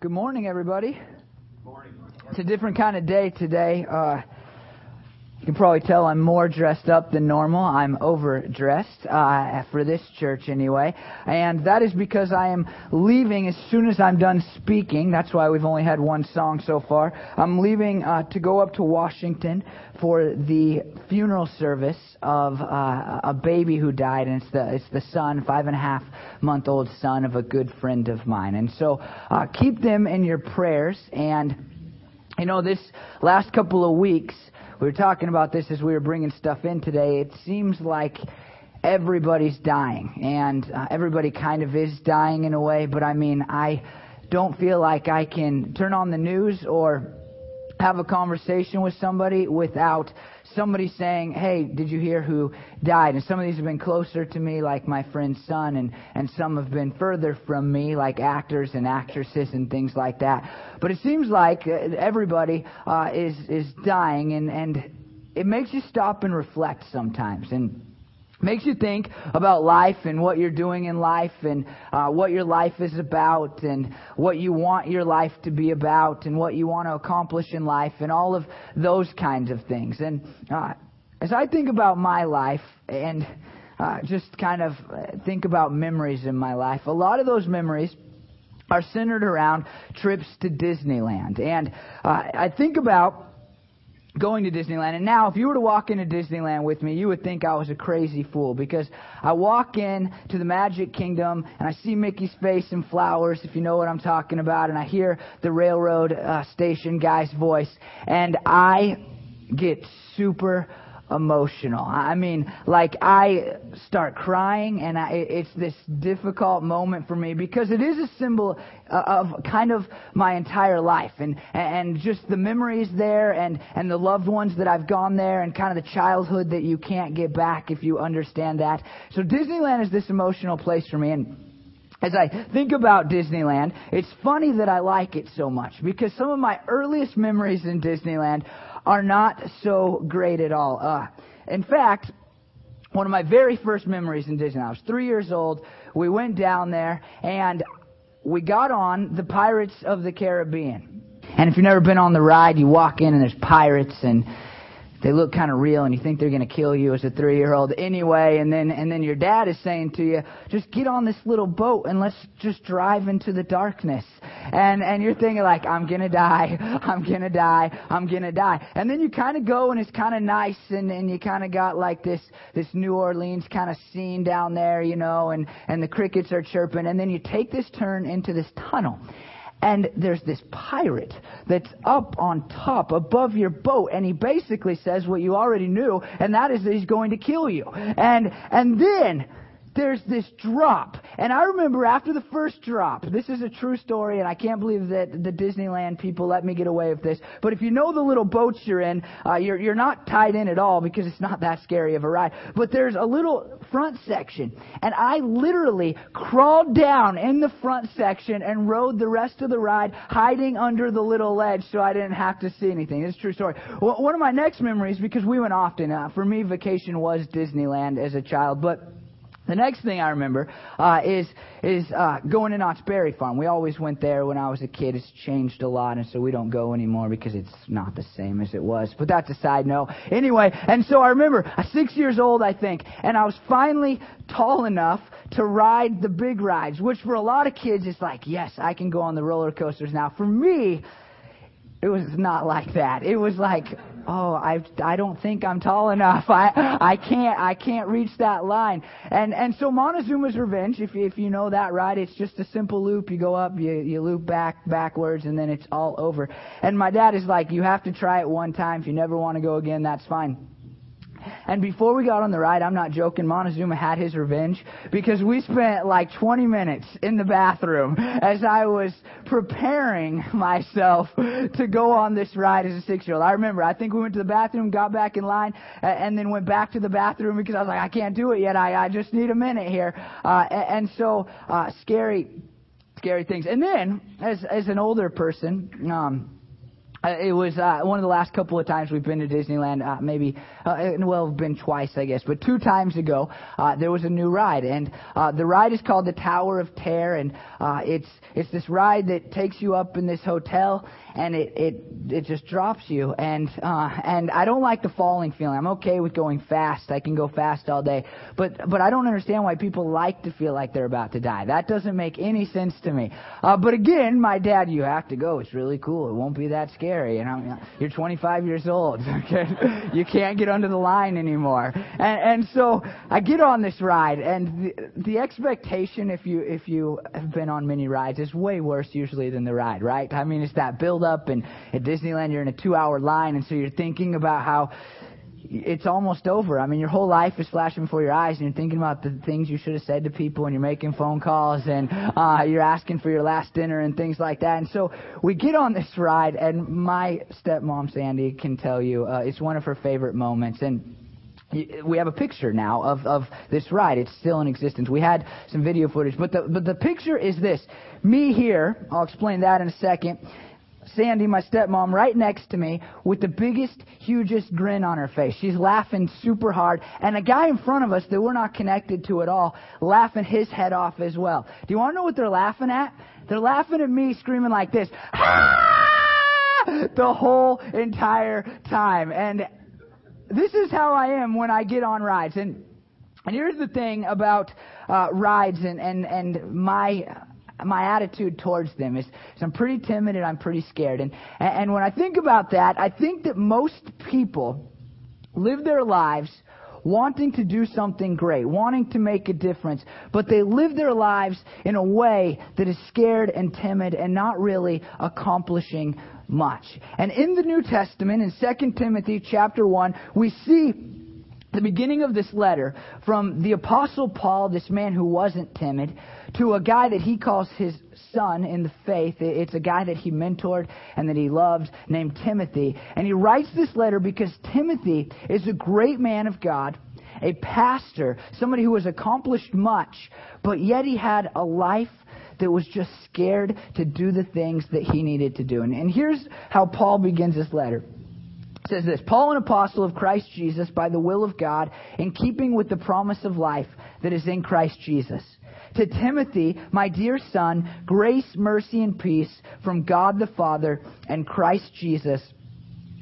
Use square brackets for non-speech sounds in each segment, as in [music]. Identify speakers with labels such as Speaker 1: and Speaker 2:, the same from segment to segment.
Speaker 1: Good morning, everybody. It's a different kind of day today. Uh, you can probably tell I'm more dressed up than normal. I'm overdressed uh, for this church anyway, and that is because I am leaving as soon as I'm done speaking. That's why we've only had one song so far. I'm leaving uh, to go up to Washington for the funeral service of uh, a baby who died, and it's the it's the son, five and a half month old son of a good friend of mine. And so uh, keep them in your prayers. And you know, this last couple of weeks, we were talking about this as we were bringing stuff in today. It seems like everybody's dying, and uh, everybody kind of is dying in a way. But I mean, I don't feel like I can turn on the news or have a conversation with somebody without somebody saying, Hey, did you hear who died? And some of these have been closer to me, like my friend's son, and, and some have been further from me, like actors and actresses and things like that. But it seems like uh, everybody uh, is, is dying, and, and it makes you stop and reflect sometimes. And makes you think about life and what you're doing in life and uh, what your life is about and what you want your life to be about and what you want to accomplish in life and all of those kinds of things. And uh, as I think about my life and uh, just kind of think about memories in my life, a lot of those memories are centered around trips to Disneyland. And uh, I think about going to Disneyland. And now, if you were to walk into Disneyland with me, you would think I was a crazy fool because I walk in to the Magic Kingdom and I see Mickey's face and flowers, if you know what I'm talking about, and I hear the railroad uh, station guy's voice, and I get super emotional. I mean, like I start crying, and I, it's this difficult moment for me because it is a symbol of kind of my entire life, and and just the memories there, and and the loved ones that I've gone there, and kind of the childhood that you can't get back if you understand that. So Disneyland is this emotional place for me, and as I think about Disneyland, it's funny that I like it so much because some of my earliest memories in Disneyland are not so great at all. Uh, in fact, one of my very first memories in Disneyland, I was three years old. We went down there and we got on the Pirates of the Caribbean. And if you've never been on the ride, you walk in and there's pirates and they look kind of real and you think they're going to kill you as a three year old anyway and then and then your dad is saying to you just get on this little boat and let's just drive into the darkness. And and you're thinking like i'm going [laughs] to die. I'm going to die. I'm going to die. And then you kind of go and it's kind of nice and and you kind of got like this this new orleans kind of scene down there you know and and the crickets are chirping. And then you take this turn into this tunnel and there's this pirate that's up on top above your boat and he basically says what you already knew and that is that he's going to kill you. And and then there's this drop. And I remember after the first drop, this is a true story, and I can't believe that the Disneyland people let me get away with this. But if you know the little boats you're in, uh, you're, you're not tied in at all because it's not that scary of a ride. But there's a little front section. And I literally crawled down in the front section and rode the rest of the ride hiding under the little ledge so I didn't have to see anything. It's a true story. Well, one of my next memories, because we went often, uh, for me, vacation was Disneyland as a child, but the next thing I remember uh, is is uh, going to Knott's Berry Farm. We always went there when I was a kid. It's changed a lot, and so we don't go anymore because it's not the same as it was. But that's a side note. Anyway, and so I remember I six years old, I think, and I was finally tall enough to ride the big rides, which for a lot of kids is like, yes, I can go on the roller coasters now. For me, it was not like that. It was like, oh, I I don't think I'm tall enough. [laughs] I I can't I can't reach that line. And and so Montezuma's Revenge, if if you know that right, it's just a simple loop. You go up, you you loop back backwards, and then it's all over. And my dad is like, you have to try it one time. If you never want to go again, that's fine. And before we got on the ride, I'm not joking, Montezuma had his revenge because we spent like 20 minutes in the bathroom as I was preparing [laughs] myself to go on this ride as a six year old. I remember, I think we went to the bathroom, got back in line, and then went back to the bathroom because I was like, I can't do it yet. I, I just need a minute here. Uh, and so, uh, scary, scary things. And then, as, as an older person, um, Uh, it was uh, one of the last couple of times we've been to Disneyland. Uh, maybe, uh, well, been twice, I guess, but two times ago uh, there was a new ride, and uh, the ride is called the Tower of Terror, and uh, it's it's this ride that takes you up in this hotel, and it it it just drops you, and uh, and I don't like the falling feeling. I'm okay with going fast. I can go fast all day, but but I don't understand why people like to feel like they're about to die. That doesn't make any sense to me. Uh, but again, my dad, you have to go. It's really cool. It won't be that scary. You know, you're 25 years old. [laughs] Okay, you can't get under the line anymore. And, and so I get on this ride, and the, the expectation, if you if you have been on many rides, is way worse usually than the ride, right? I mean, it's that build up, and at Disneyland you're in a two-hour line, and so you're thinking about how it's almost over. I mean, your whole life is flashing before your eyes, and you're thinking about the things you should have said to people, and you're making phone calls, and uh, you're asking for your last dinner and things like that. And so we get on this ride, and my stepmom Sandy can tell you uh, it's one of her favorite moments, and we have a picture now of, of this ride. It's still in existence. We had some video footage, but the but the picture is this: me here. I'll explain that in a second Sandy, my stepmom, right next to me with the biggest, hugest grin on her face. She's laughing super hard. And a guy in front of us that we're not connected to at all, laughing his head off as well. Do you want to know what they're laughing at? They're laughing at me screaming like this. the whole entire time. And this is how I am when I get on rides. And, and here's the thing about uh, rides and, and, and my my attitude towards them is, is I'm pretty timid and I'm pretty scared. And, and when I think about that, I think that most people live their lives wanting to do something great, wanting to make a difference, but they live their lives in a way that is scared and timid and not really accomplishing much. And in the New Testament, in 2 Timothy chapter 1, we see the beginning of this letter from the apostle Paul, this man who wasn't timid, to a guy that he calls his son in the faith. It's a guy that he mentored and that he loved named Timothy. And he writes this letter because Timothy is a great man of God, a pastor, somebody who has accomplished much, but yet he had a life that was just scared to do the things that he needed to do. And, and here's how Paul begins this letter says this Paul, an apostle of Christ Jesus, by the will of God, in keeping with the promise of life that is in Christ Jesus. To Timothy, my dear son, grace, mercy, and peace from God the Father and Christ Jesus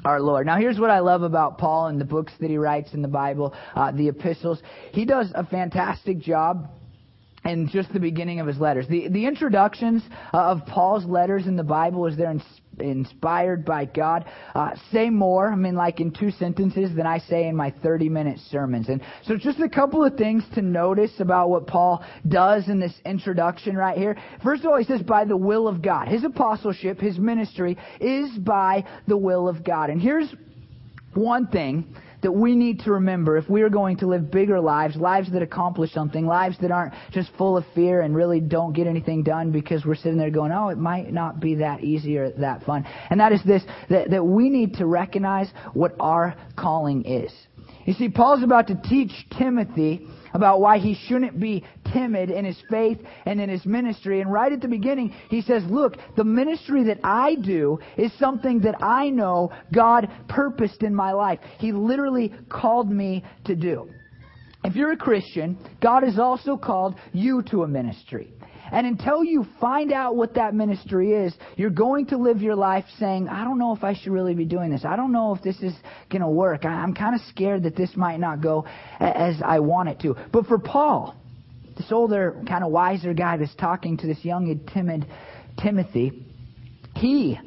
Speaker 1: our Lord. Now, here's what I love about Paul and the books that he writes in the Bible, uh, the epistles. He does a fantastic job in just the beginning of his letters. The, the introductions uh, of Paul's letters in the Bible, is they're in, inspired by God, uh, say more, I mean, like in two sentences, than I say in my 30 minute sermons. And so, just a couple of things to notice about what Paul does in this introduction right here. First of all, he says, by the will of God. His apostleship, his ministry, is by the will of God. And here's one thing that we need to remember if we are going to live bigger lives, lives that accomplish something, lives that aren't just full of fear and really don't get anything done because we're sitting there going, oh, it might not be that easy or that fun. And that is this, that, that we need to recognize what our calling is. You see, Paul's about to teach Timothy about why he shouldn't be timid in his faith and in his ministry. And right at the beginning, he says, Look, the ministry that I do is something that I know God purposed in my life. He literally called me to do. If you're a Christian, God has also called you to a ministry. And until you find out what that ministry is, you're going to live your life saying, I don't know if I should really be doing this. I don't know if this is going to work. I'm kind of scared that this might not go as I want it to. But for Paul, this older, kind of wiser guy that's talking to this young and timid Timothy, he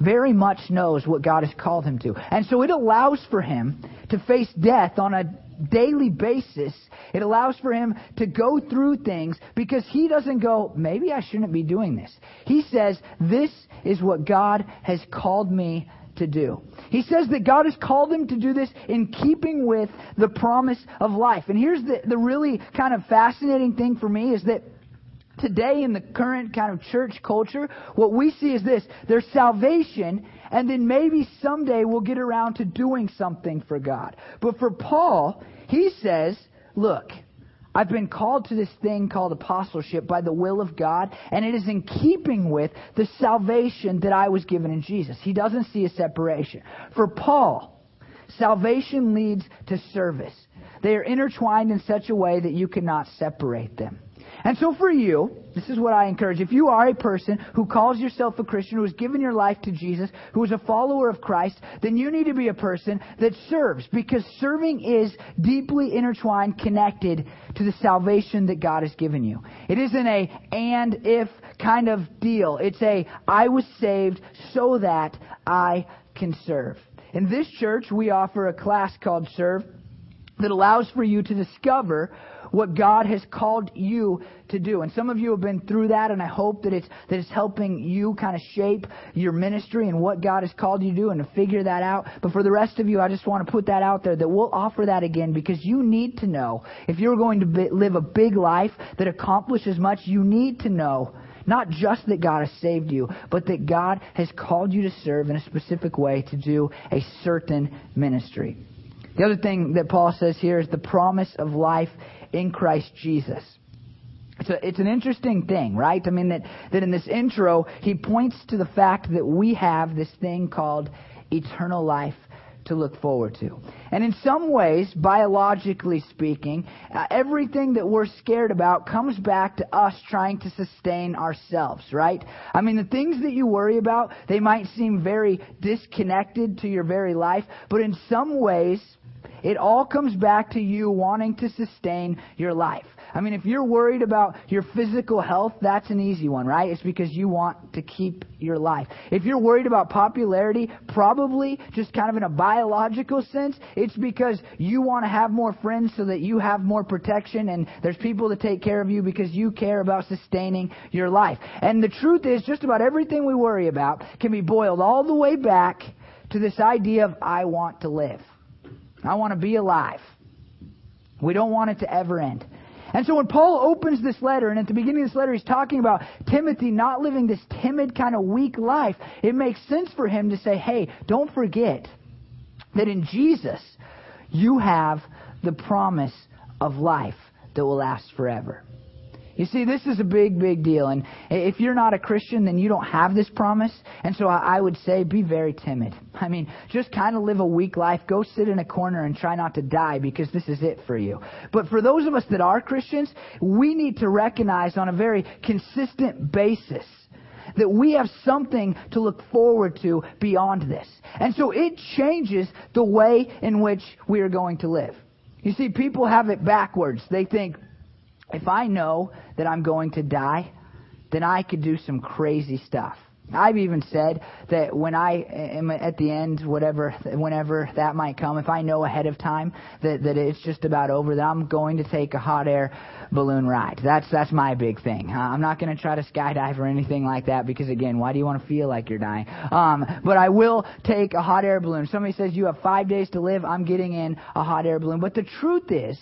Speaker 1: very much knows what God has called him to. And so it allows for him to face death on a daily basis, it allows for him to go through things because he doesn't go, maybe I shouldn't be doing this. He says, this is what God has called me to do. He says that God has called him to do this in keeping with the promise of life. And here's the, the really kind of fascinating thing for me is that today in the current kind of church culture, what we see is this. There's salvation, and then maybe someday we'll get around to doing something for God. But for Paul, he says, look, I've been called to this thing called apostleship by the will of God, and it is in keeping with the salvation that I was given in Jesus. He doesn't see a separation. For Paul, salvation leads to service. They are intertwined in such a way that you cannot separate them. And so for you, this is what I encourage. If you are a person who calls yourself a Christian, who has given your life to Jesus, who is a follower of Christ, then you need to be a person that serves because serving is deeply intertwined, connected to the salvation that God has given you. It isn't a and if kind of deal. It's a I was saved so that I can serve. In this church, we offer a class called Serve that allows for you to discover what God has called you to do. And some of you have been through that, and I hope that it's, that it's helping you kind of shape your ministry and what God has called you to do and to figure that out. But for the rest of you, I just want to put that out there that we'll offer that again because you need to know if you're going to be, live a big life that accomplishes much, you need to know not just that God has saved you, but that God has called you to serve in a specific way to do a certain ministry. The other thing that Paul says here is the promise of life in Christ Jesus. A, it's an interesting thing, right? I mean, that, that in this intro, he points to the fact that we have this thing called eternal life to look forward to. And in some ways, biologically speaking, uh, everything that we're scared about comes back to us trying to sustain ourselves, right? I mean, the things that you worry about, they might seem very disconnected to your very life, but in some ways, it all comes back to you wanting to sustain your life. I mean, if you're worried about your physical health, that's an easy one, right? It's because you want to keep your life. If you're worried about popularity, probably just kind of in a biological sense, it's because you want to have more friends so that you have more protection and there's people to take care of you because you care about sustaining your life. And the truth is, just about everything we worry about can be boiled all the way back to this idea of I want to live. I want to be alive. We don't want it to ever end. And so when Paul opens this letter, and at the beginning of this letter, he's talking about Timothy not living this timid, kind of weak life, it makes sense for him to say, hey, don't forget that in Jesus, you have the promise of life that will last forever. You see, this is a big, big deal. And if you're not a Christian, then you don't have this promise. And so I would say be very timid. I mean, just kind of live a weak life. Go sit in a corner and try not to die because this is it for you. But for those of us that are Christians, we need to recognize on a very consistent basis that we have something to look forward to beyond this. And so it changes the way in which we are going to live. You see, people have it backwards. They think, if I know that I'm going to die, then I could do some crazy stuff. I've even said that when I am at the end, whatever, whenever that might come, if I know ahead of time that, that it's just about over, that I'm going to take a hot air balloon ride. That's that's my big thing. I'm not going to try to skydive or anything like that because again, why do you want to feel like you're dying? Um, but I will take a hot air balloon. Somebody says you have five days to live. I'm getting in a hot air balloon. But the truth is,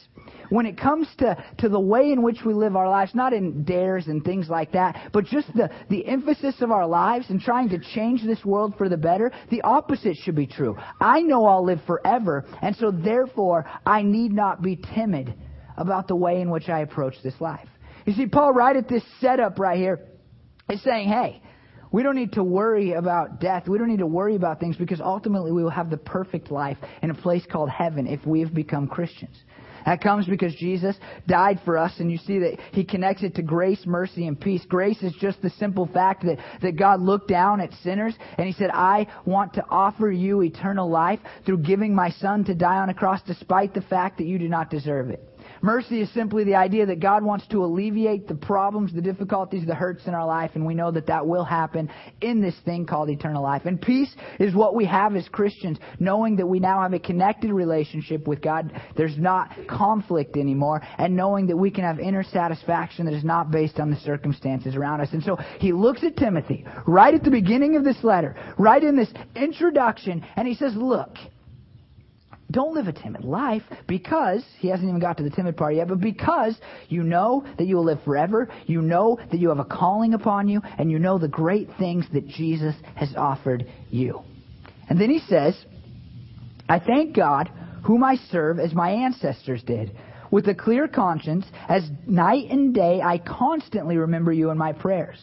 Speaker 1: when it comes to to the way in which we live our lives, not in dares and things like that, but just the the emphasis of our lives and trying to change this world for the better, the opposite should be true. I know I'll live forever, and so therefore I need not be timid about the way in which I approach this life. You see, Paul, right at this setup right here, is saying, hey, we don't need to worry about death. We don't need to worry about things because ultimately we will have the perfect life in a place called heaven if we have become Christians. That comes because Jesus died for us, and you see that He connects it to grace, mercy, and peace. Grace is just the simple fact that, that God looked down at sinners, and He said, I want to offer you eternal life through giving my Son to die on a cross despite the fact that you do not deserve it. Mercy is simply the idea that God wants to alleviate the problems, the difficulties, the hurts in our life, and we know that that will happen in this thing called eternal life. And peace is what we have as Christians, knowing that we now have a connected relationship with God. There's not conflict anymore, and knowing that we can have inner satisfaction that is not based on the circumstances around us. And so he looks at Timothy right at the beginning of this letter, right in this introduction, and he says, Look, don't live a timid life because, he hasn't even got to the timid part yet, but because you know that you will live forever, you know that you have a calling upon you, and you know the great things that Jesus has offered you. And then he says, I thank God, whom I serve as my ancestors did with a clear conscience, as night and day I constantly remember you in my prayers.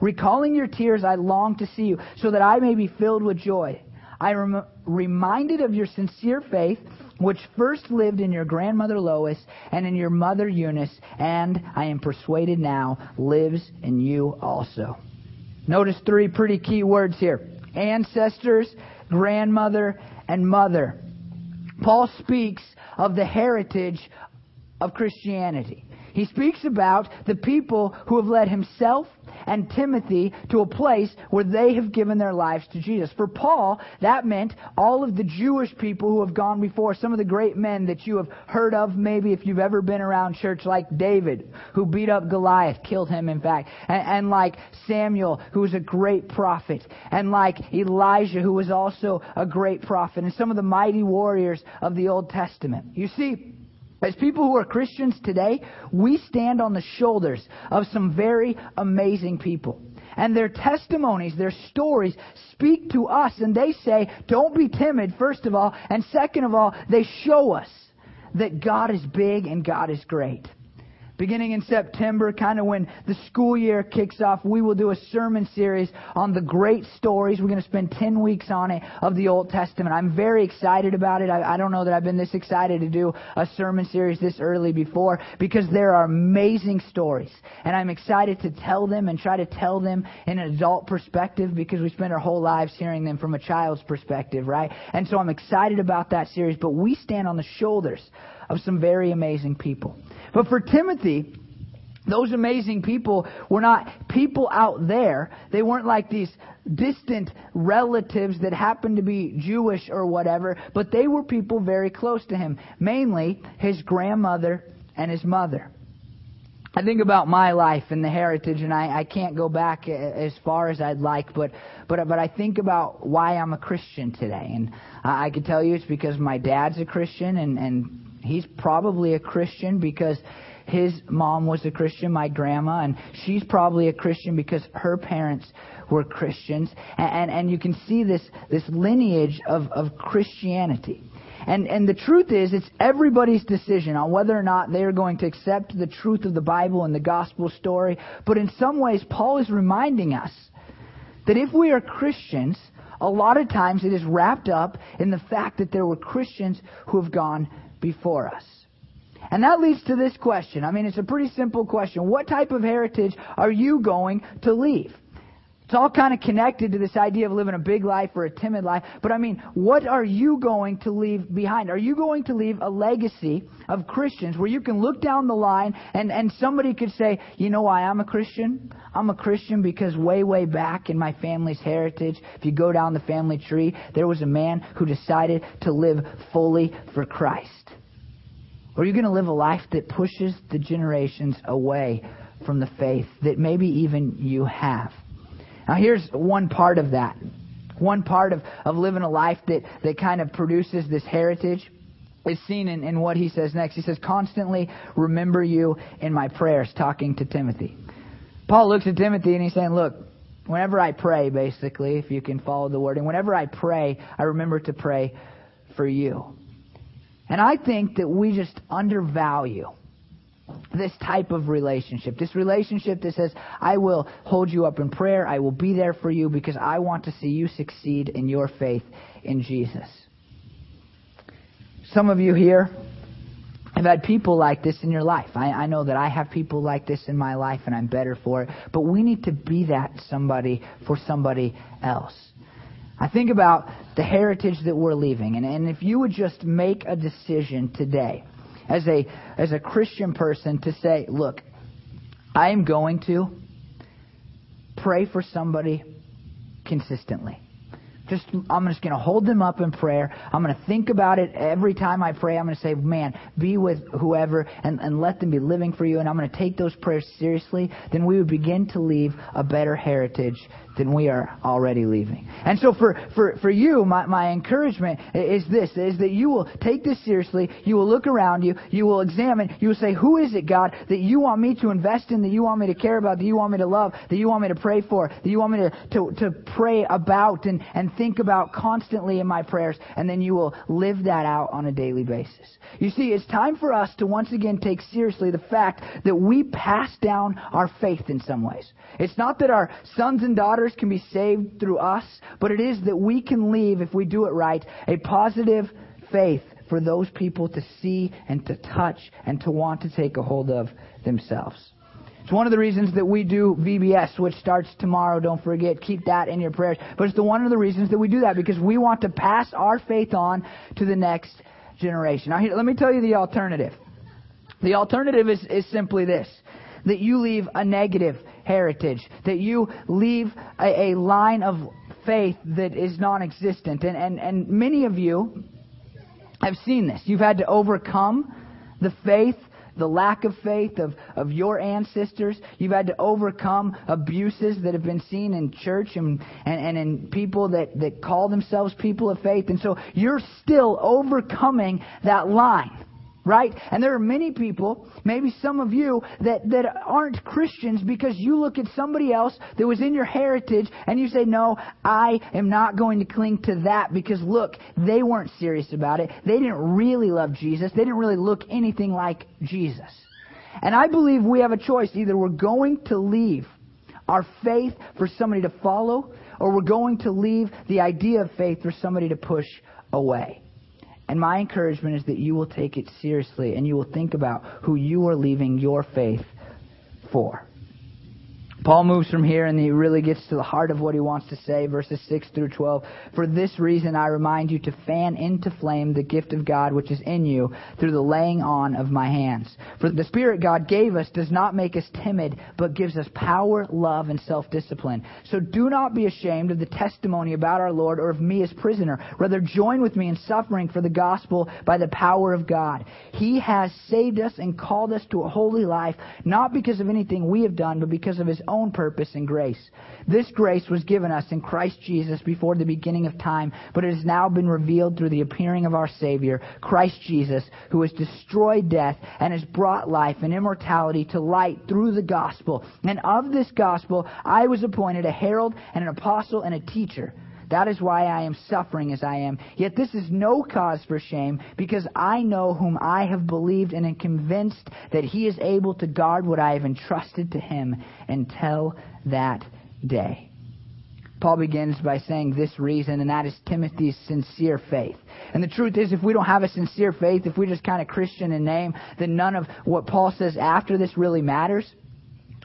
Speaker 1: Recalling your tears, I long to see you, so that I may be filled with joy. I am reminded of your sincere faith, which first lived in your grandmother Lois and in your mother Eunice, and I am persuaded now lives in you also. Notice three pretty key words here ancestors, grandmother, and mother. Paul speaks of the heritage of Christianity. He speaks about the people who have led himself and Timothy to a place where they have given their lives to Jesus. For Paul, that meant all of the Jewish people who have gone before, some of the great men that you have heard of maybe if you've ever been around church, like David, who beat up Goliath, killed him in fact, and, and like Samuel, who was a great prophet, and like Elijah, who was also a great prophet, and some of the mighty warriors of the Old Testament. You see, as people who are Christians today, we stand on the shoulders of some very amazing people. And their testimonies, their stories speak to us and they say, don't be timid, first of all. And second of all, they show us that God is big and God is great. Beginning in September, kind of when the school year kicks off, we will do a sermon series on the great stories. We're going to spend 10 weeks on it of the Old Testament. I'm very excited about it. I, I don't know that I've been this excited to do a sermon series this early before because there are amazing stories. And I'm excited to tell them and try to tell them in an adult perspective because we spend our whole lives hearing them from a child's perspective, right? And so I'm excited about that series, but we stand on the shoulders of some very amazing people. But for Timothy, those amazing people were not people out there. They weren't like these distant relatives that happened to be Jewish or whatever, but they were people very close to him, mainly his grandmother and his mother. I think about my life and the heritage, and I, I can't go back as far as I'd like, but but but I think about why I'm a Christian today, and I, I can tell you it's because my dad's a Christian, and and He's probably a Christian because his mom was a Christian, my grandma, and she's probably a Christian because her parents were Christians. And, and, and you can see this, this lineage of, of Christianity. And, and the truth is, it's everybody's decision on whether or not they are going to accept the truth of the Bible and the gospel story. But in some ways, Paul is reminding us that if we are Christians, a lot of times it is wrapped up in the fact that there were Christians who have gone before us. And that leads to this question. I mean, it's a pretty simple question. What type of heritage are you going to leave? It's all kind of connected to this idea of living a big life or a timid life. But I mean, what are you going to leave behind? Are you going to leave a legacy of Christians where you can look down the line and, and somebody could say, you know why I'm a Christian? I'm a Christian because way, way back in my family's heritage, if you go down the family tree, there was a man who decided to live fully for Christ. Or are you going to live a life that pushes the generations away from the faith that maybe even you have? Now, here's one part of that. One part of, of living a life that, that kind of produces this heritage is seen in, in what he says next. He says, Constantly remember you in my prayers, talking to Timothy. Paul looks at Timothy and he's saying, Look, whenever I pray, basically, if you can follow the wording, whenever I pray, I remember to pray for you. And I think that we just undervalue this type of relationship. This relationship that says, I will hold you up in prayer. I will be there for you because I want to see you succeed in your faith in Jesus. Some of you here have had people like this in your life. I, I know that I have people like this in my life and I'm better for it. But we need to be that somebody for somebody else. I think about the heritage that we're leaving. And, and if you would just make a decision today as a, as a Christian person to say, look, I am going to pray for somebody consistently. Just, I'm just going to hold them up in prayer. I'm going to think about it every time I pray. I'm going to say, man, be with whoever and, and let them be living for you. And I'm going to take those prayers seriously. Then we would begin to leave a better heritage then we are already leaving. And so for, for, for you, my, my encouragement is this, is that you will take this seriously, you will look around you, you will examine, you will say, who is it, God, that you want me to invest in, that you want me to care about, that you want me to love, that you want me to pray for, that you want me to, to, to pray about and, and think about constantly in my prayers, and then you will live that out on a daily basis. You see, it's time for us to once again take seriously the fact that we pass down our faith in some ways. It's not that our sons and daughters can be saved through us, but it is that we can leave, if we do it right, a positive faith for those people to see and to touch and to want to take a hold of themselves. It's one of the reasons that we do VBS, which starts tomorrow. Don't forget, keep that in your prayers. But it's the one of the reasons that we do that because we want to pass our faith on to the next generation. Now, here, let me tell you the alternative. The alternative is, is simply this that you leave a negative heritage, that you leave a, a line of faith that is non existent. And, and, and many of you have seen this. You've had to overcome the faith the lack of faith of, of your ancestors. You've had to overcome abuses that have been seen in church and, and, and in people that, that call themselves people of faith. And so you're still overcoming that line right? And there are many people, maybe some of you, that, that aren't Christians because you look at somebody else that was in your heritage and you say, no, I am not going to cling to that because look, they weren't serious about it. They didn't really love Jesus. They didn't really look anything like Jesus. And I believe we have a choice. Either we're going to leave our faith for somebody to follow, or we're going to leave the idea of faith for somebody to push away. And my encouragement is that you will take it seriously and you will think about who you are leaving your faith for. Paul moves from here and he really gets to the heart of what he wants to say, verses 6 through 12. For this reason I remind you to fan into flame the gift of God which is in you through the laying on of my hands. For the Spirit God gave us does not make us timid, but gives us power, love, and self-discipline. So do not be ashamed of the testimony about our Lord or of me as prisoner. Rather join with me in suffering for the gospel by the power of God. He has saved us and called us to a holy life, not because of anything we have done, but because of His own purpose and grace. This grace was given us in Christ Jesus before the beginning of time, but it has now been revealed through the appearing of our Savior, Christ Jesus, who has destroyed death and has brought life and immortality to light through the gospel. And of this gospel, I was appointed a herald and an apostle and a teacher. That is why I am suffering as I am. Yet this is no cause for shame, because I know whom I have believed and am convinced that he is able to guard what I have entrusted to him until that day. Paul begins by saying this reason, and that is Timothy's sincere faith. And the truth is, if we don't have a sincere faith, if we're just kind of Christian in name, then none of what Paul says after this really matters.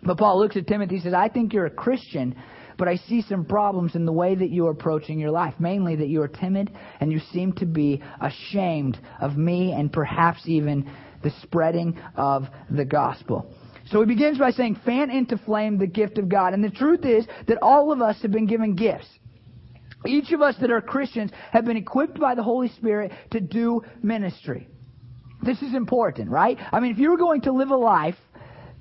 Speaker 1: But Paul looks at Timothy and says, I think you're a Christian, but I see some problems in the way that you are approaching your life. Mainly that you are timid and you seem to be ashamed of me and perhaps even the spreading of the gospel. So he begins by saying, fan into flame the gift of God. And the truth is that all of us have been given gifts. Each of us that are Christians have been equipped by the Holy Spirit to do ministry. This is important, right? I mean, if you were going to live a life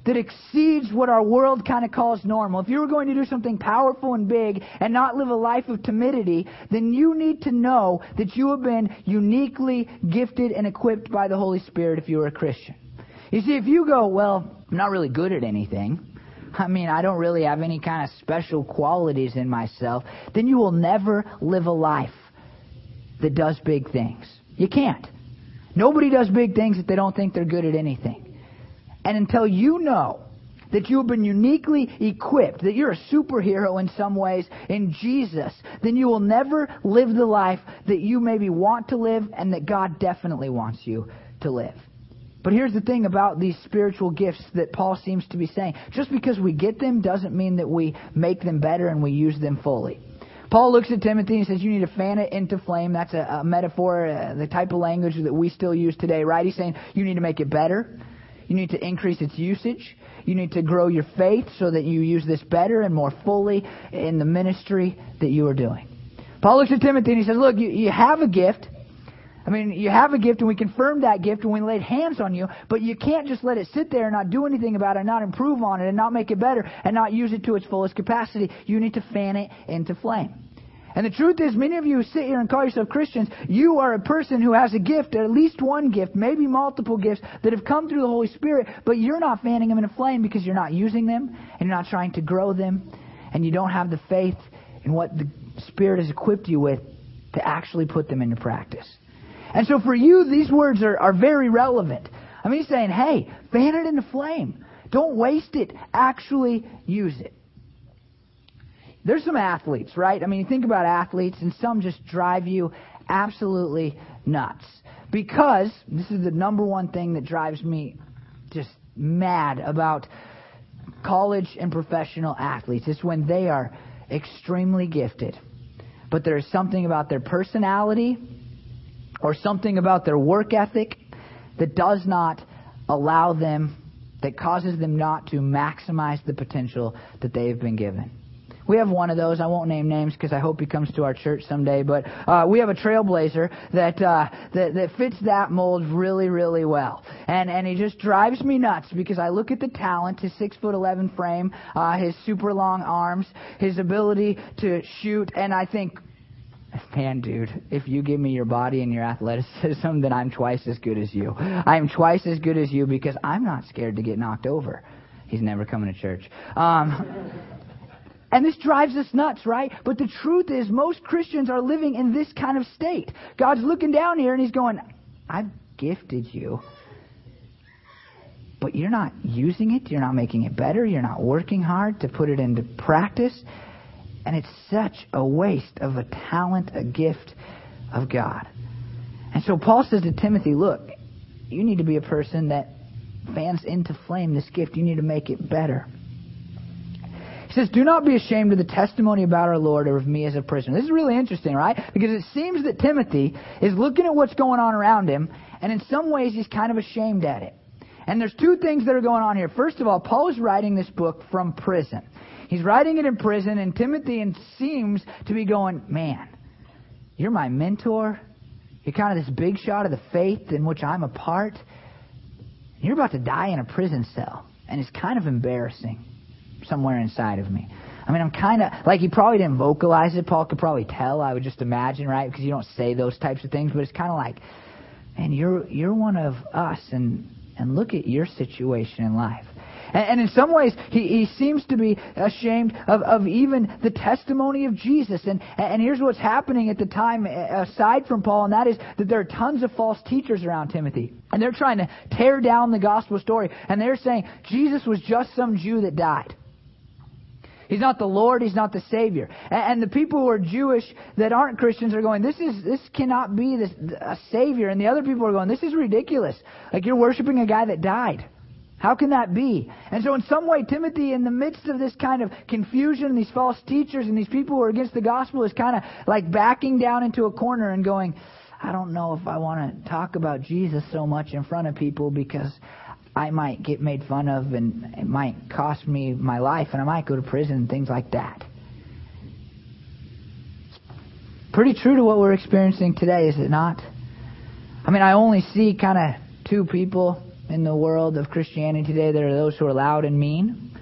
Speaker 1: that exceeds what our world kind of calls normal, if you were going to do something powerful and big and not live a life of timidity, then you need to know that you have been uniquely gifted and equipped by the Holy Spirit if you are a Christian. You see, if you go, well, I'm not really good at anything, I mean, I don't really have any kind of special qualities in myself, then you will never live a life that does big things. You can't. Nobody does big things if they don't think they're good at anything. And until you know that you have been uniquely equipped, that you're a superhero in some ways in Jesus, then you will never live the life that you maybe want to live and that God definitely wants you to live. But here's the thing about these spiritual gifts that Paul seems to be saying. Just because we get them doesn't mean that we make them better and we use them fully. Paul looks at Timothy and says, You need to fan it into flame. That's a, a metaphor, uh, the type of language that we still use today, right? He's saying, You need to make it better. You need to increase its usage. You need to grow your faith so that you use this better and more fully in the ministry that you are doing. Paul looks at Timothy and he says, Look, you, you have a gift, I mean, you have a gift and we confirmed that gift and we laid hands on you, but you can't just let it sit there and not do anything about it, and not improve on it, and not make it better, and not use it to its fullest capacity. You need to fan it into flame. And the truth is, many of you sit here and call yourself Christians, you are a person who has a gift, at least one gift, maybe multiple gifts, that have come through the Holy Spirit, but you're not fanning them in a flame because you're not using them, and you're not trying to grow them, and you don't have the faith in what the Spirit has equipped you with to actually put them into practice. And so for you, these words are, are very relevant. I mean, he's saying, hey, fan it into flame. Don't waste it. Actually use it. There's some athletes, right? I mean, you think about athletes, and some just drive you absolutely nuts. Because, this is the number one thing that drives me just mad about college and professional athletes. It's when they are extremely gifted. But there is something about their personality or something about their work ethic that does not allow them, that causes them not to maximize the potential that they have been given. We have one of those. I won't name names because I hope he comes to our church someday. But uh, we have a trailblazer that, uh, that that fits that mold really, really well. And and he just drives me nuts because I look at the talent, his six foot eleven frame, uh, his super long arms, his ability to shoot, and I think. Man, dude, if you give me your body and your athleticism, [laughs] then I'm twice as good as you. I'm twice as good as you because I'm not scared to get knocked over. He's never coming to church. Um, and this drives us nuts, right? But the truth is, most Christians are living in this kind of state. God's looking down here and He's going, I've gifted you. But you're not using it. You're not making it better. You're not working hard to put it into practice. And it's such a waste of a talent, a gift of God. And so Paul says to Timothy, look, you need to be a person that fans into flame this gift. You need to make it better. He says, Do not be ashamed of the testimony about our Lord or of me as a prisoner. This is really interesting, right? Because it seems that Timothy is looking at what's going on around him, and in some ways he's kind of ashamed at it. And there's two things that are going on here. First of all, Paul is writing this book from prison. He's writing it in prison, and Timothy seems to be going, Man, you're my mentor. You're kind of this big shot of the faith in which I'm a part. You're about to die in a prison cell, and it's kind of embarrassing somewhere inside of me. I mean, I'm kind of like he probably didn't vocalize it. Paul could probably tell. I would just imagine, right? Because you don't say those types of things, but it's kind of like, man, you're you're one of us, and and look at your situation in life. And, and in some ways, he, he seems to be ashamed of, of even the testimony of Jesus. And, and here's what's happening at the time, aside from Paul, and that is that there are tons of false teachers around Timothy. And they're trying to tear down the gospel story. And they're saying Jesus was just some Jew that died. He's not the Lord. He's not the Savior. And, the people who are Jewish that aren't Christians are going, this is this cannot be this, a Savior. And the other people are going, this is ridiculous. Like you're worshiping a guy that died. How can that be? And so, in some way, Timothy, in the midst of this kind of confusion, and these false teachers and these people who are against the gospel, is kind of like backing down into a corner and going, I don't know if I want to talk about Jesus so much in front of people because I might get made fun of and it might cost me my life and I might go to prison and things like that. It's pretty true to what we're experiencing today, is it not? I mean, I only see kind of two people in the world of Christianity today. There are those who are loud and mean,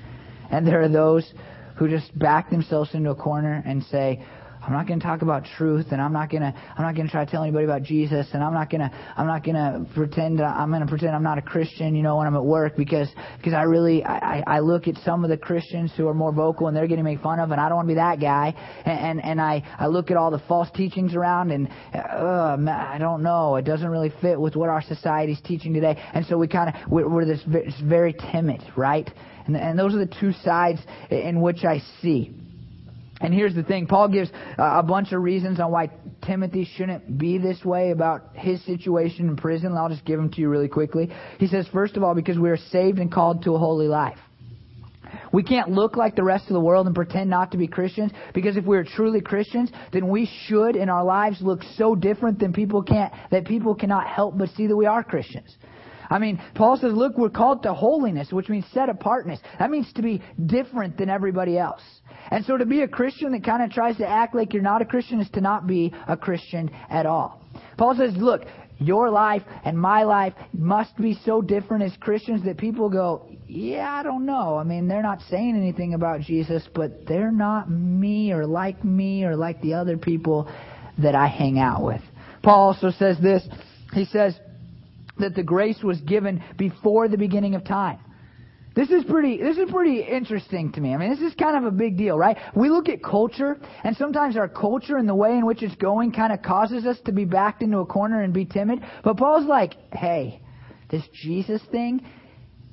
Speaker 1: and there are those who just back themselves into a corner and say, I'm not going to talk about truth, and I'm not going to I'm not going to try to tell anybody about Jesus, and I'm not going to I'm not going to pretend I'm going to pretend I'm not a Christian, you know, when I'm at work because because I really I, I look at some of the Christians who are more vocal and they're getting made fun of, and I don't want to be that guy, and and, and I I look at all the false teachings around, and uh, I don't know, it doesn't really fit with what our society's teaching today, and so we kind of we're, we're this very timid, right? And, and those are the two sides in which I see. And here's the thing Paul gives uh, a bunch of reasons on why Timothy shouldn't be this way about his situation in prison. I'll just give them to you really quickly. He says, first of all, because we are saved and called to a holy life. We can't look like the rest of the world and pretend not to be Christians because if we're truly Christians, then we should in our lives look so different than people can't that people cannot help but see that we are Christians. I mean, Paul says, look, we're called to holiness, which means set apartness. That means to be different than everybody else. And so to be a Christian that kind of tries to act like you're not a Christian is to not be a Christian at all. Paul says, look, your life and my life must be so different as Christians that people go, yeah, I don't know. I mean, they're not saying anything about Jesus, but they're not me or like me or like the other people that I hang out with. Paul also says this. He says that the grace was given before the beginning of time. This is pretty this is pretty interesting to me. I mean, this is kind of a big deal, right? We look at culture, and sometimes our culture and the way in which it's going kind of causes us to be backed into a corner and be timid. But Paul's like, "Hey, this Jesus thing,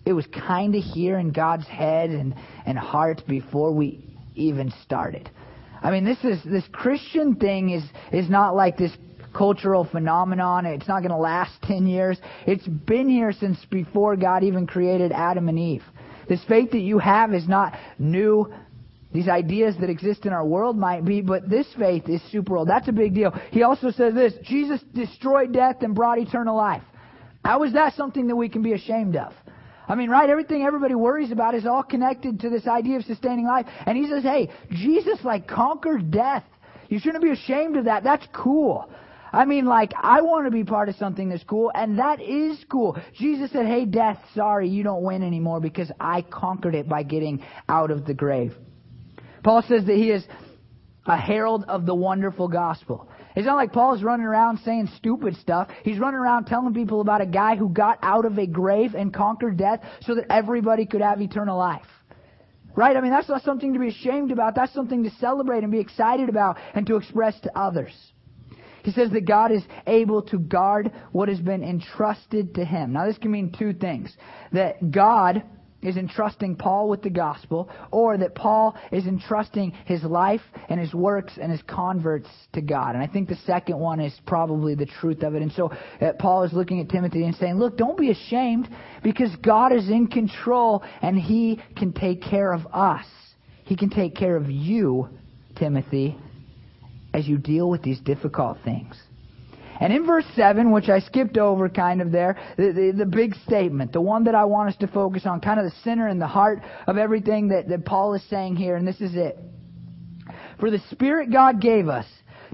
Speaker 1: it was kind of here in God's head and and heart before we even started." I mean, this is this Christian thing is is not like this cultural phenomenon. It's not going to last 10 years. It's been here since before God even created Adam and Eve. This faith that you have is not new. These ideas that exist in our world might be, but this faith is super old. That's a big deal. He also says this Jesus destroyed death and brought eternal life. How is that something that we can be ashamed of? I mean, right? Everything everybody worries about is all connected to this idea of sustaining life. And he says, hey, Jesus like conquered death. You shouldn't be ashamed of that. That's cool. I mean, like, I want to be part of something that's cool, and that is cool. Jesus said, hey, death, sorry, you don't win anymore because I conquered it by getting out of the grave. Paul says that he is a herald of the wonderful gospel. It's not like Paul's running around saying stupid stuff. He's running around telling people about a guy who got out of a grave and conquered death so that everybody could have eternal life. Right? I mean, that's not something to be ashamed about. That's something to celebrate and be excited about and to express to others. He says that God is able to guard what has been entrusted to him. Now, this can mean two things. That God is entrusting Paul with the gospel, or that Paul is entrusting his life and his works and his converts to God. And I think the second one is probably the truth of it. And so uh, Paul is looking at Timothy and saying, Look, don't be ashamed because God is in control and he can take care of us. He can take care of you, Timothy, as you deal with these difficult things. And in verse 7, which I skipped over kind of there, the, the, the, big statement, the one that I want us to focus on, kind of the center and the heart of everything that, that Paul is saying here, and this is it. For the Spirit God gave us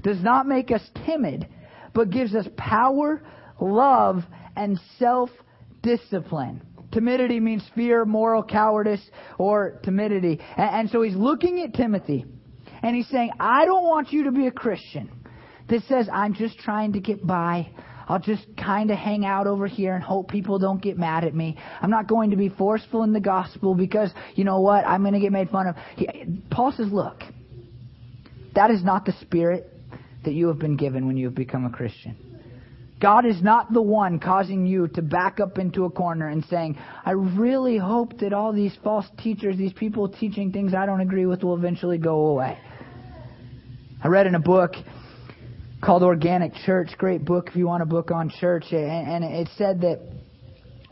Speaker 1: does not make us timid, but gives us power, love, and self-discipline. Timidity means fear, moral cowardice, or timidity. And, and so he's looking at Timothy and he's saying, I don't want you to be a Christian that says, I'm just trying to get by. I'll just kind of hang out over here and hope people don't get mad at me. I'm not going to be forceful in the gospel because, you know what, I'm going to get made fun of. He, Paul says, look, that is not the spirit that you have been given when you have become a Christian. God is not the one causing you to back up into a corner and saying, I really hope that all these false teachers, these people teaching things I don't agree with, will eventually go away. I read in a book called Organic Church, great book if you want a book on church, and, it said that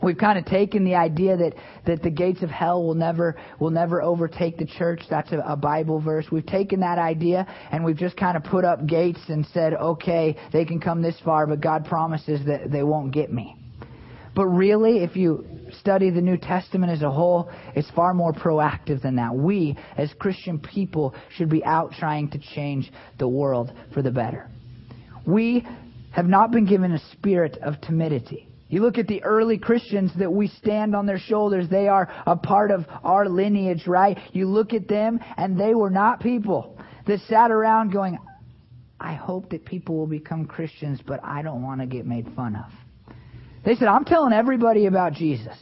Speaker 1: we've kind of taken the idea that, that the gates of hell will never will never overtake the church. That's a, a Bible verse. We've taken that idea and we've just kind of put up gates and said, okay, they can come this far, but God promises that they won't get me. But really, if you study the New Testament as a whole, it's far more proactive than that. We, as Christian people, should be out trying to change the world for the better. We have not been given a spirit of timidity. You look at the early Christians that we stand on their shoulders, they are a part of our lineage, right? You look at them, and they were not people that sat around going, I hope that people will become Christians, but I don't want to get made fun of. They said, I'm telling everybody about Jesus.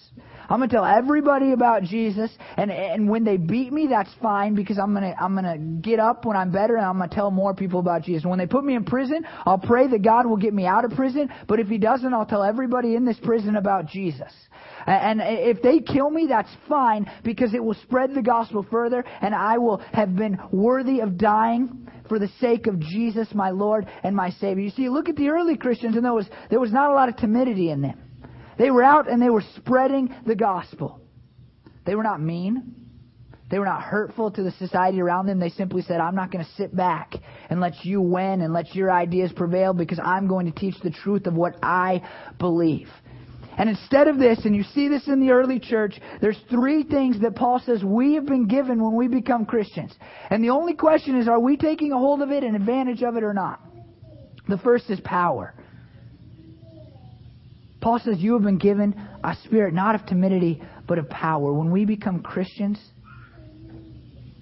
Speaker 1: I'm to tell everybody about Jesus, and and when they beat me, that's fine because I'm to I'm to get up when I'm better, and I'm to tell more people about Jesus. When they put me in prison, I'll pray that God will get me out of prison. But if He doesn't, I'll tell everybody in this prison about Jesus. And if they kill me, that's fine because it will spread the gospel further, and I will have been worthy of dying for the sake of Jesus, my Lord and my Savior. You see, look at the early Christians, and there was, there was not a lot of timidity in them. They were out and they were spreading the gospel. They were not mean. They were not hurtful to the society around them. They simply said, I'm not going to sit back and let you win and let your ideas prevail because I'm going to teach the truth of what I believe. And instead of this, and you see this in the early church, there's three things that Paul says we have been given when we become Christians. And the only question is, are we taking a hold of it and advantage of it or not? The first is power. Paul says, You have been given a spirit not of timidity, but of power. When we become Christians,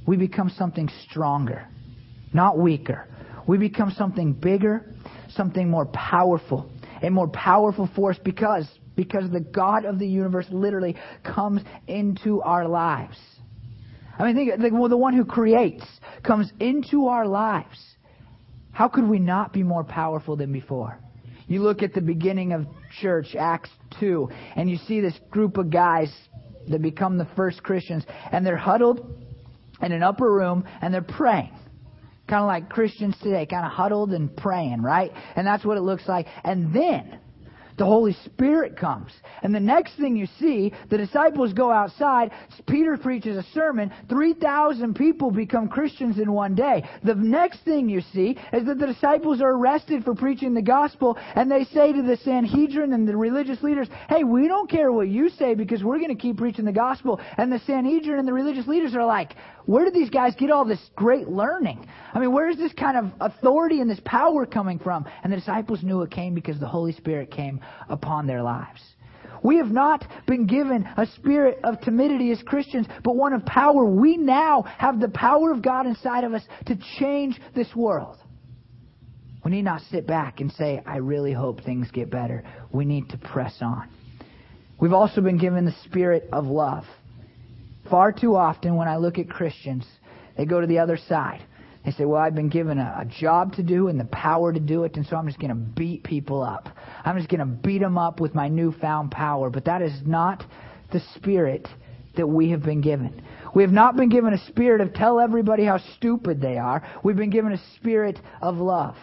Speaker 1: we become something stronger, not weaker. We become something bigger, something more powerful, a more powerful force because because the God of the universe literally comes into our lives. I mean, think well, the one who creates comes into our lives. How could we not be more powerful than before? You look at the beginning of church, Acts 2, and you see this group of guys that become the first Christians, and they're huddled in an upper room and they're praying. Kind of like Christians today, kind of huddled and praying, right? And that's what it looks like. And then the Holy Spirit comes. And the next thing you see, the disciples go outside. Peter preaches a sermon. 3,000 people become Christians in one day. The next thing you see is that the disciples are arrested for preaching the gospel. And they say to the Sanhedrin and the religious leaders, Hey, we don't care what you say because we're going to keep preaching the gospel. And the Sanhedrin and the religious leaders are like, where did these guys get all this great learning? I mean, where is this kind of authority and this power coming from? And the disciples knew it came because the Holy Spirit came upon their lives. We have not been given a spirit of timidity as Christians, but one of power. We now have the power of God inside of us to change this world. We need not sit back and say, I really hope things get better. We need to press on. We've also been given the spirit of love. Far too often, when I look at Christians, they go to the other side. They say, Well, I've been given a, a job to do and the power to do it, and so I'm just going to beat people up. I'm just going to beat them up with my newfound power. But that is not the spirit that we have been given. We have not been given a spirit of tell everybody how stupid they are. We've been given a spirit of love.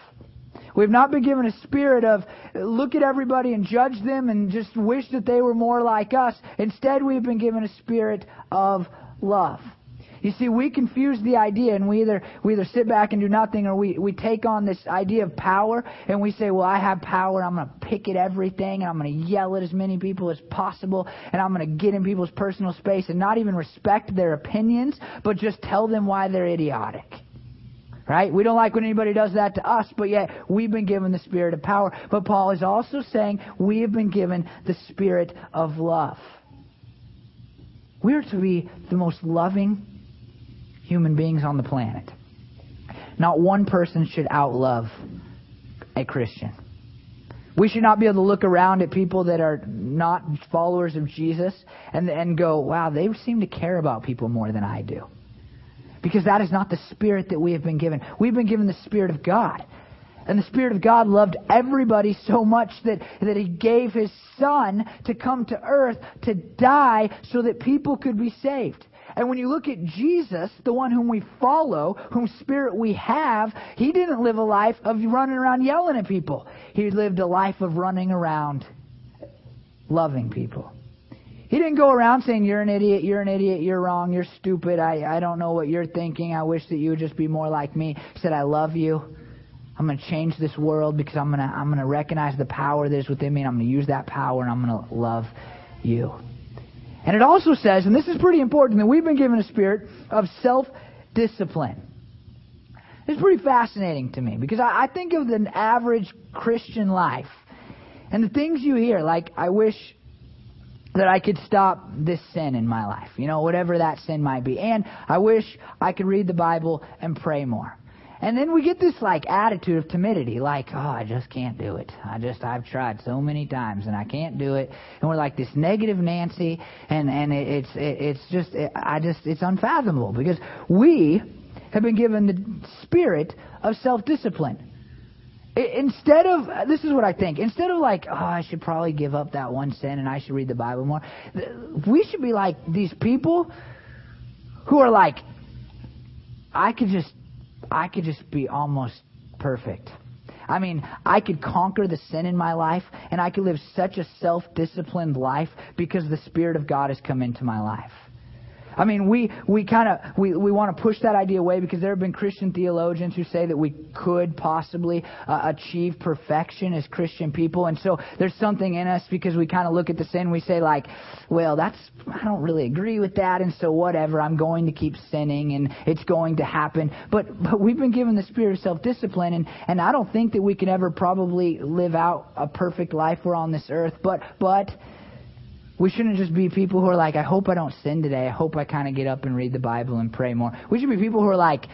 Speaker 1: We've not been given a spirit of uh, look at everybody and judge them and just wish that they were more like us. Instead, we've been given a spirit of love. You see, we confuse the idea and we either, we either sit back and do nothing or we, we take on this idea of power and we say, well, I have power. I'm going to pick at everything and I'm going to yell at as many people as possible and I'm going to get in people's personal space and not even respect their opinions, but just tell them why they're idiotic. Right? We don't like when anybody does that to us, but yet we've been given the spirit of power. But Paul is also saying we have been given the spirit of love. We are to be the most loving human beings on the planet. Not one person should outlove a Christian. We should not be able to look around at people that are not followers of Jesus and, and go, wow, they seem to care about people more than I do. Because that is not the spirit that we have been given. We've been given the Spirit of God. And the Spirit of God loved everybody so much that, that He gave His Son to come to earth to die so that people could be saved. And when you look at Jesus, the one whom we follow, whom spirit we have, he didn't live a life of running around yelling at people. He lived a life of running around loving people. He didn't go around saying, You're an idiot, you're an idiot, you're wrong, you're stupid, I, I don't know what you're thinking, I wish that you would just be more like me. He said, I love you. I'm going to change this world because I'm going to I'm going to recognize the power that is within me and I'm going to use that power and I'm going to love you. And it also says, and this is pretty important, that we've been given a spirit of self-discipline. It's pretty fascinating to me because I, I think of the average Christian life and the things you hear, like, I wish that I could stop this sin in my life, you know, whatever that sin might be. And I wish I could read the Bible and pray more. And then we get this like attitude of timidity, like, oh, I just can't do it. I just, I've tried so many times and I can't do it. And we're like this negative Nancy, and and it, it's it, it's just, it, I just, it's unfathomable because we have been given the spirit of self-discipline. Instead of, this is what I think, instead of like, oh, I should probably give up that one sin and I should read the Bible more, we should be like these people who are like, I could just, I could just be almost perfect. I mean, I could conquer the sin in my life and I could live such a self-disciplined life because the Spirit of God has come into my life. I mean, we, we kind of, we, we want to push that idea away because there have been Christian theologians who say that we could possibly uh, achieve perfection as Christian people. And so there's something in us because we kind of look at the sin, we say like, well, that's, I don't really agree with that. And so whatever, I'm going to keep sinning and it's going to happen. But, but we've been given the spirit of self-discipline and, and I don't think that we can ever probably live out a perfect life we're on this earth. But, but, we shouldn't just be people who are like, I hope I don't sin today. I hope I kind of get up and read the Bible and pray more. We should be people who are like,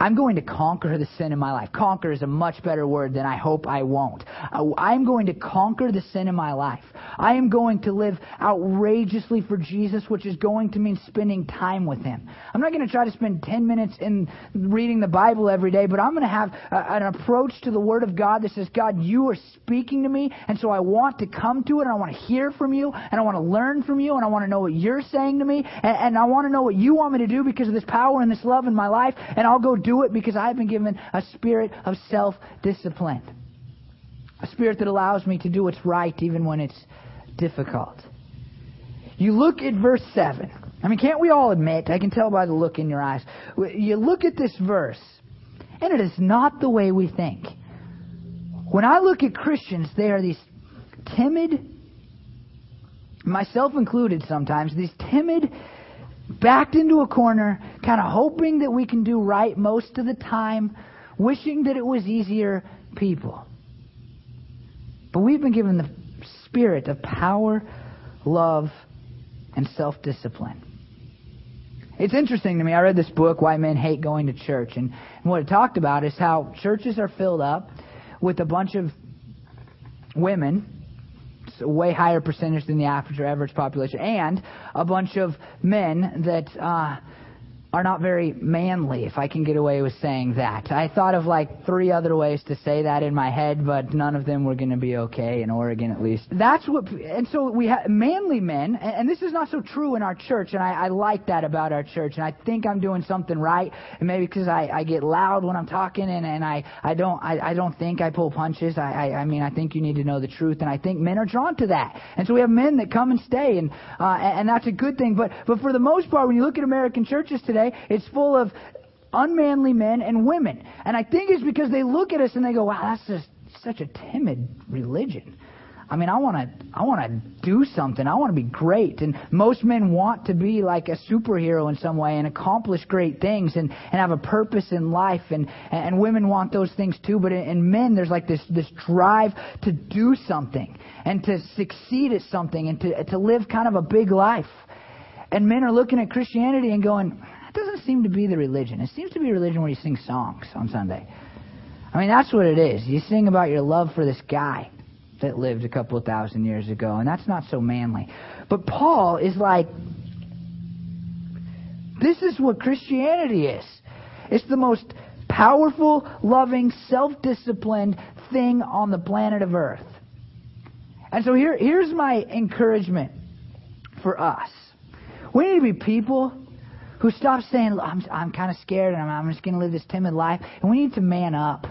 Speaker 1: I'm going to conquer the sin in my life. Conquer is a much better word than I hope I won't. Uh, I'm going to conquer the sin in my life. I am going to live outrageously for Jesus, which is going to mean spending time with Him. I'm not going to try to spend 10 minutes in reading the Bible every day, but I'm going to have a, an approach to the Word of God that says, God, you are speaking to me, and so I want to come to it, and I want to hear from you, and I want to learn from you, and I want to know what you're saying to me, and, and I want to know what you want me to do because of this power and this love in my life, and I'll go do do it because I've been given a spirit of self discipline. A spirit that allows me to do what's right even when it's difficult. You look at verse 7. I mean, can't we all admit? I can tell by the look in your eyes. You look at this verse, and it is not the way we think. When I look at Christians, they are these timid, myself included sometimes, these timid, backed into a corner, kind of hoping that we can do right most of the time, wishing that it was easier people. But we've been given the spirit of power, love, and self discipline. It's interesting to me. I read this book, Why Men Hate Going to Church, and, and what it talked about is how churches are filled up with a bunch of women a way higher percentage than the average population, and a bunch of men that uh, are not very manly, if I can get away with saying that. I thought of like three other ways to say that in my head, but none of them were going to be okay in Oregon at least. That's what, and so we have manly men, and, this is not so true in our church, and I, I like that about our church, and I think I'm doing something right, and maybe because I, I get loud when I'm talking, and, and I, I don't, I, I don't think I pull punches. I, I, I mean, I think you need to know the truth, and I think men are drawn to that, and so we have men that come and stay, and, uh, and that's a good thing. But, but for the most part, when you look at American churches today, today. It's full of unmanly men and women. And I think it's because they look at us and they go, wow, that's just such a timid religion. I mean, I want to, I want to do something. I want to be great. And most men want to be like a superhero in some way and accomplish great things and, and have a purpose in life. And, and women want those things too. But in, in men, there's like this, this drive to do something and to succeed at something and to, to live kind of a big life. And men are looking at Christianity and going, that doesn't seem to be the religion. It seems to be religion where you sing songs on Sunday. I mean, that's what it is. You sing about your love for this guy that lived a couple of thousand years ago, and that's not so manly. But Paul is like, this is what Christianity is. It's the most powerful, loving, self disciplined thing on the planet of Earth. And so here, here's my encouragement for us. We need to be people who stops saying, I'm, I'm kind of scared and I'm, I'm just going to live this timid life. And we need to man up.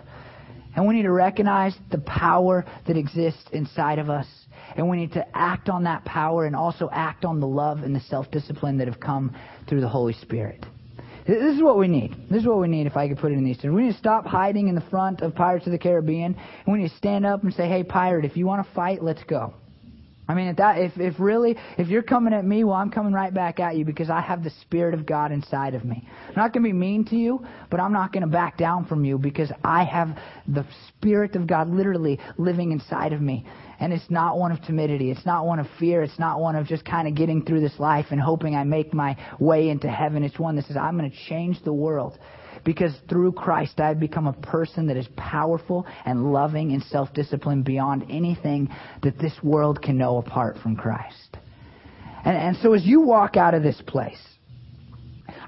Speaker 1: And we need to recognize the power that exists inside of us. And we need to act on that power and also act on the love and the self discipline that have come through the Holy Spirit. This is what we need. This is what we need if I could put it in these terms. We need to stop hiding in the front of Pirates of the Caribbean. And we need to stand up and say, hey, pirate, if you want to fight, let's go. I mean, if that, if, if really, if you're coming at me, well, I'm coming right back at you because I have the Spirit of God inside of me. I'm not going to be mean to you, but I'm not going to back down from you because I have the Spirit of God literally living inside of me. And it's not one of timidity. It's not one of fear. It's not one of just kind of getting through this life and hoping I make my way into heaven. It's one that says, I'm going to change the world because through Christ I have become a person that is powerful and loving and self disciplined beyond anything that this world can know apart from Christ. And, and so as you walk out of this place,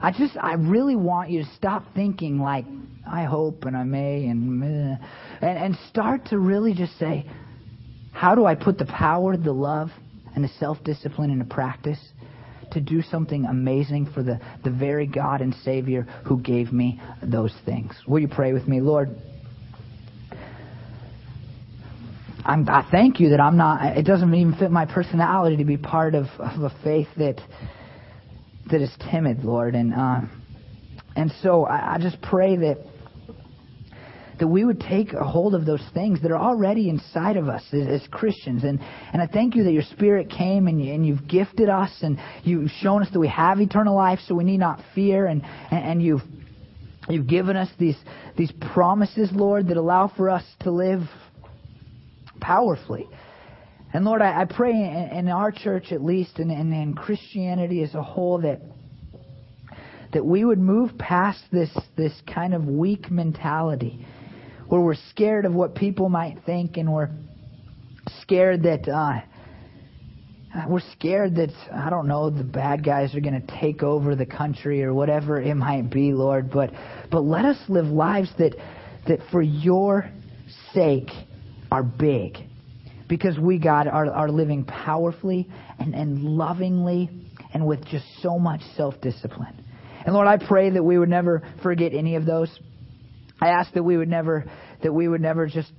Speaker 1: I just, I really want you to stop thinking like, I hope and I may and, and, and start to really just say, how do I put the power, the love, and the self discipline into practice? To do something amazing for the, the very God and Savior who gave me those things. Will you pray with me, Lord? I'm, i thank you that I'm not, it doesn't even fit my personality to be part of, of a faith that, that is timid, Lord. And uh, and so I, I just pray that that we would take a hold of those things that are already inside of us as, as Christians. And, and I thank you that your Spirit came and, you, and you've gifted us and you've shown us that we have eternal life so we need not fear. And, and, and you've, you've given us these, these promises, Lord, that allow for us to live powerfully. And Lord, I, I pray in, in, our church at least, and, and in Christianity as a whole, that that we would move past this this kind of weak mentality where we're scared of what people might think and we're scared that uh, we're scared that I don't know the bad guys are going to take over the country or whatever it might be, Lord. But but let us live lives that that for your sake are big, because we God are are living powerfully and and lovingly and with just so much self discipline. And Lord, I pray that we would never forget any of those. I ask that we would never that we would never just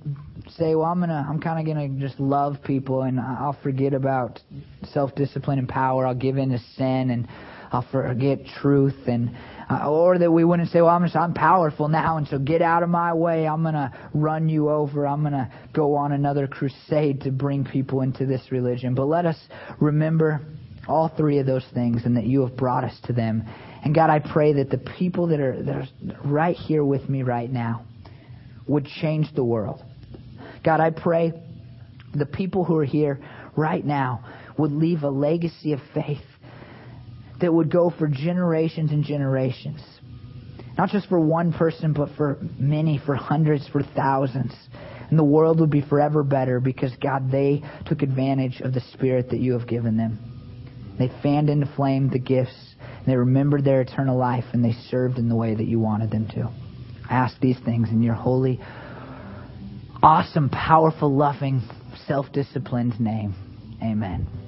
Speaker 1: say, "Well, I'm gonna, I'm kind of gonna just love people, and I'll forget about self-discipline and power. I'll give in to sin, and I'll forget truth, and uh, or that we wouldn't say, "Well, I'm just, I'm powerful now, and so get out of my way. I'm gonna run you over. I'm gonna go on another crusade to bring people into this religion." But let us remember all three of those things, and that you have brought us to them and God, I pray that the people that are, that are right here with me right now would change the world. God, I pray the people who are here right now would leave a legacy of faith that would go for generations and generations. Not just for one person, but for many, for hundreds, for thousands. And the world would be forever better because, God, they took advantage of the Spirit that you have given them. They fanned into flame the gifts they remembered their eternal life and they served in the way that you wanted them to. I ask these things in your holy, awesome, powerful, loving, self disciplined name. Amen.